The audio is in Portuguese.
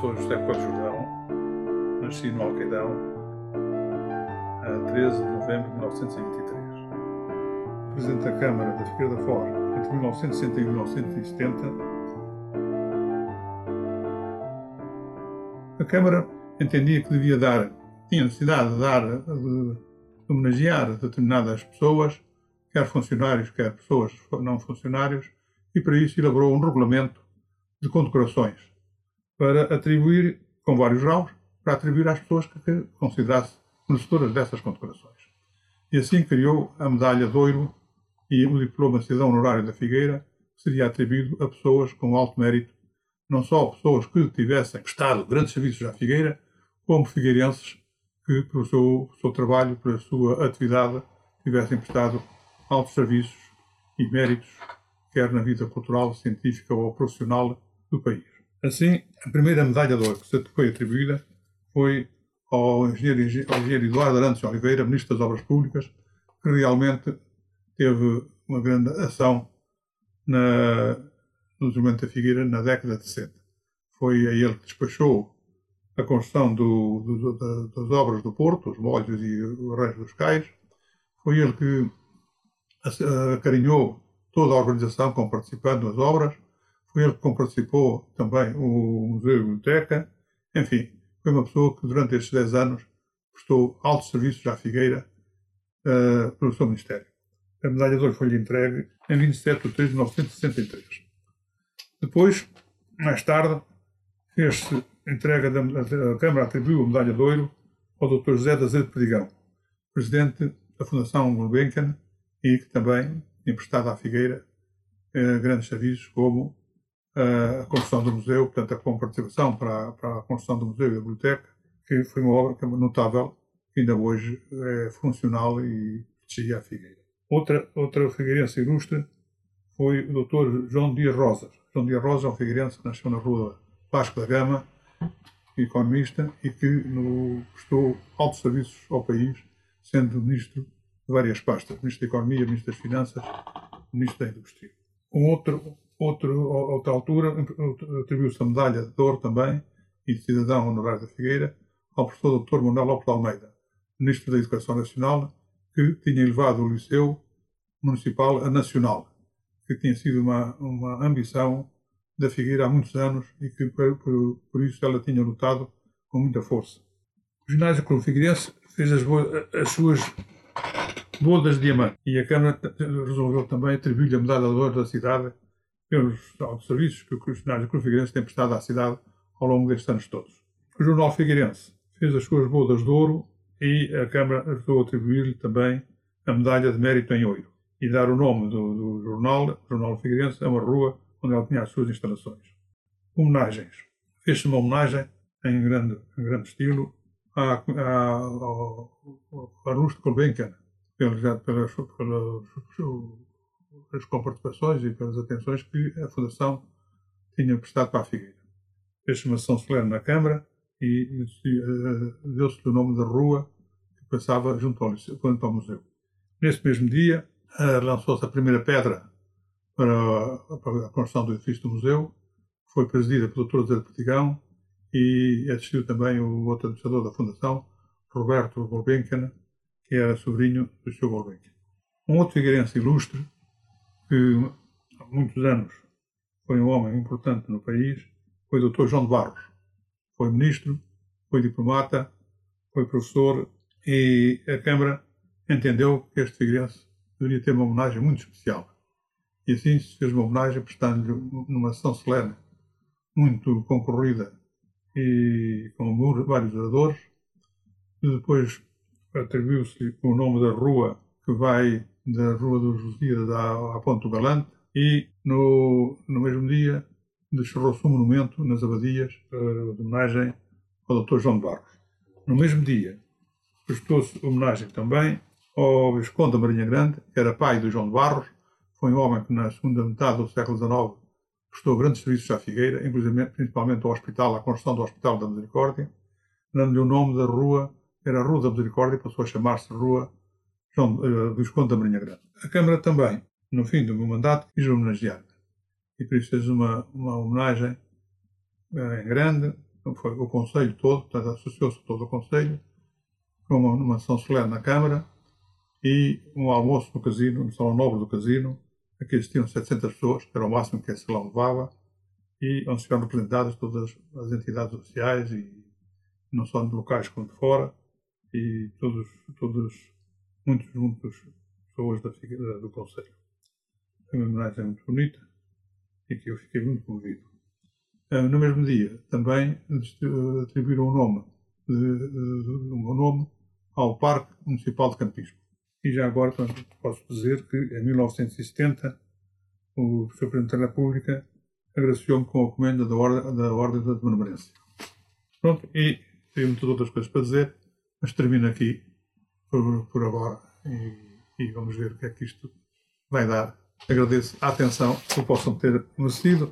sou José Coelho Jordão, nasci no Alqueidão a 13 de novembro de 1923. Presidente da Câmara da Figueira da Foz entre 1961 e 1970. A Câmara entendia que devia dar, tinha necessidade de dar, de homenagear determinadas pessoas, quer funcionários, quer pessoas não funcionários, e para isso elaborou um regulamento de condecorações para atribuir, com vários graus, para atribuir às pessoas que considerasse merecedoras dessas condecorações. E assim criou a medalha de ouro e o diploma cidadão honorário da Figueira, que seria atribuído a pessoas com alto mérito, não só pessoas que tivessem prestado grandes serviços à Figueira, como figueirenses que, pelo seu, seu trabalho, pela sua atividade, tivessem prestado altos serviços e méritos, quer na vida cultural, científica ou profissional do país. Assim, a primeira medalha de ouro que foi atribuída foi ao engenheiro, ao engenheiro Eduardo Arantes Oliveira, Ministro das Obras Públicas, que realmente teve uma grande ação na, no desenvolvimento da Figueira na década de 60. Foi a ele que despachou a construção do, do, do, das obras do Porto, os molhos e o resto dos cais. Foi ele que acarinhou toda a organização com participando nas obras foi ele que participou também o Museu e Biblioteca. Enfim, foi uma pessoa que durante estes 10 anos prestou altos serviços à Figueira uh, pelo seu Ministério. A medalha de ouro foi-lhe entregue em 27 de 3 de 1963. Depois, mais tarde, fez-se entrega da a Câmara atribuiu a medalha de ouro ao Dr. José da Azevedo Perdigão, presidente da Fundação Gulbenkian e que também tinha prestado à Figueira eh, grandes serviços como a construção do museu, portanto, a participação para, para a construção do museu e da biblioteca, que foi uma obra notável, que ainda hoje é funcional e protegia a Figueira. Outra, outra figueirense ilustre foi o Dr. João Dias Rosas. João Dias Rosas é um figueirense que nasceu na rua Vasco da Gama, economista, e que no, prestou altos serviços ao país, sendo ministro de várias pastas, ministro da Economia, ministro das Finanças, ministro da Indústria. Um outro Outro, outra altura, atribuiu-se a medalha de ouro também, e de cidadão honorário da Figueira, ao professor Dr. Manuel Lopes Almeida, Ministro da Educação Nacional, que tinha elevado o Liceu Municipal a Nacional, que tinha sido uma, uma ambição da Figueira há muitos anos e que por, por, por isso ela tinha lutado com muita força. O ginásio Clube Figueirense fez as, as suas bodas de diamante e a Câmara resolveu também atribuir-lhe a medalha de ouro da cidade pelos serviços que o Ginásio Cruz Figueirense tem prestado à cidade ao longo destes anos todos. O Jornal Figueirense fez as suas bodas de ouro e a Câmara ajudou a atribuir-lhe também a medalha de mérito em ouro e dar o nome do, do jornal, Jornal Figueirense, a uma rua onde ele tinha as suas instalações. Homenagens. Fez-se uma homenagem em grande, em grande estilo à, à, ao, Arnusto Gulbenkian, pelas, pelas, pelas, as comparticipações e pelas atenções que a Fundação tinha prestado para a Figueira. Fez-se uma sessão solene na Câmara e uh, deu-se o nome da rua que passava junto ao, junto ao museu. Nesse mesmo dia, uh, lançou-se a primeira pedra para a, para a, construção do edifício do museu, que foi presidida pelo Dr. Zé de Pertigão e assistiu também o outro administrador da Fundação, Roberto Gulbenkian, que era sobrinho do Sr. Gulbenkian. Um outro figueirense ilustre que há muitos anos foi um homem importante no país, foi o Dr. João de Barros. Foi ministro, foi diplomata, foi professor e a Câmara entendeu que este figueirense deveria ter uma homenagem muito especial. E assim se fez uma homenagem prestando-lhe numa sessão solene muito concorrida e com vários oradores. E depois atribuiu-se o nome da rua que vai da Rua dos Lusíadas à, à Ponte do Galante e no, no mesmo dia descerrou-se um monumento nas abadias uh, de homenagem ao Dr. João de Barros. No mesmo dia prestou-se homenagem também ao Visconde da Marinha Grande, que era pai do João de Barros, foi um homem que na segunda metade do século XIX prestou grandes serviços à Figueira, inclusive principalmente ao hospital, à construção do Hospital da Misericórdia, dando-lhe o nome da rua, era a Rua da Misericórdia, passou a chamar-se Rua João uh, Visconde da Marinha Grande. A Câmara também, no fim do meu mandato, quis homenagear-me. E por isso fez uma, uma homenagem uh, em grande Então foi o Conselho todo, portanto, associou-se todo o Conselho, com uma, uma ação solene na Câmara e um almoço no casino, no Salão Nobre do Casino, aqui existiam 700 pessoas, que era o máximo que esse salão levava, e onde estiveram representadas todas as entidades oficiais, e não só de locais como de fora, e todos, todos muitos, muitas pessoas da, do Conselho. Foi uma homenagem muito bonita e que eu fiquei muito comovido. Ah, no mesmo dia, também atribuíram o nome, de, de, o nome ao Parque Municipal de Campismo. E já agora posso dizer que em 1970 o Sr. Presidente da República agraciou-me com a comenda da Ordem da, ordem da. Pronto, e tenho muitas outras coisas para dizer, mas termino aqui por, por agora e, e vamos ver o que é que isto vai dar. Agradeço a atenção que possam ter merecido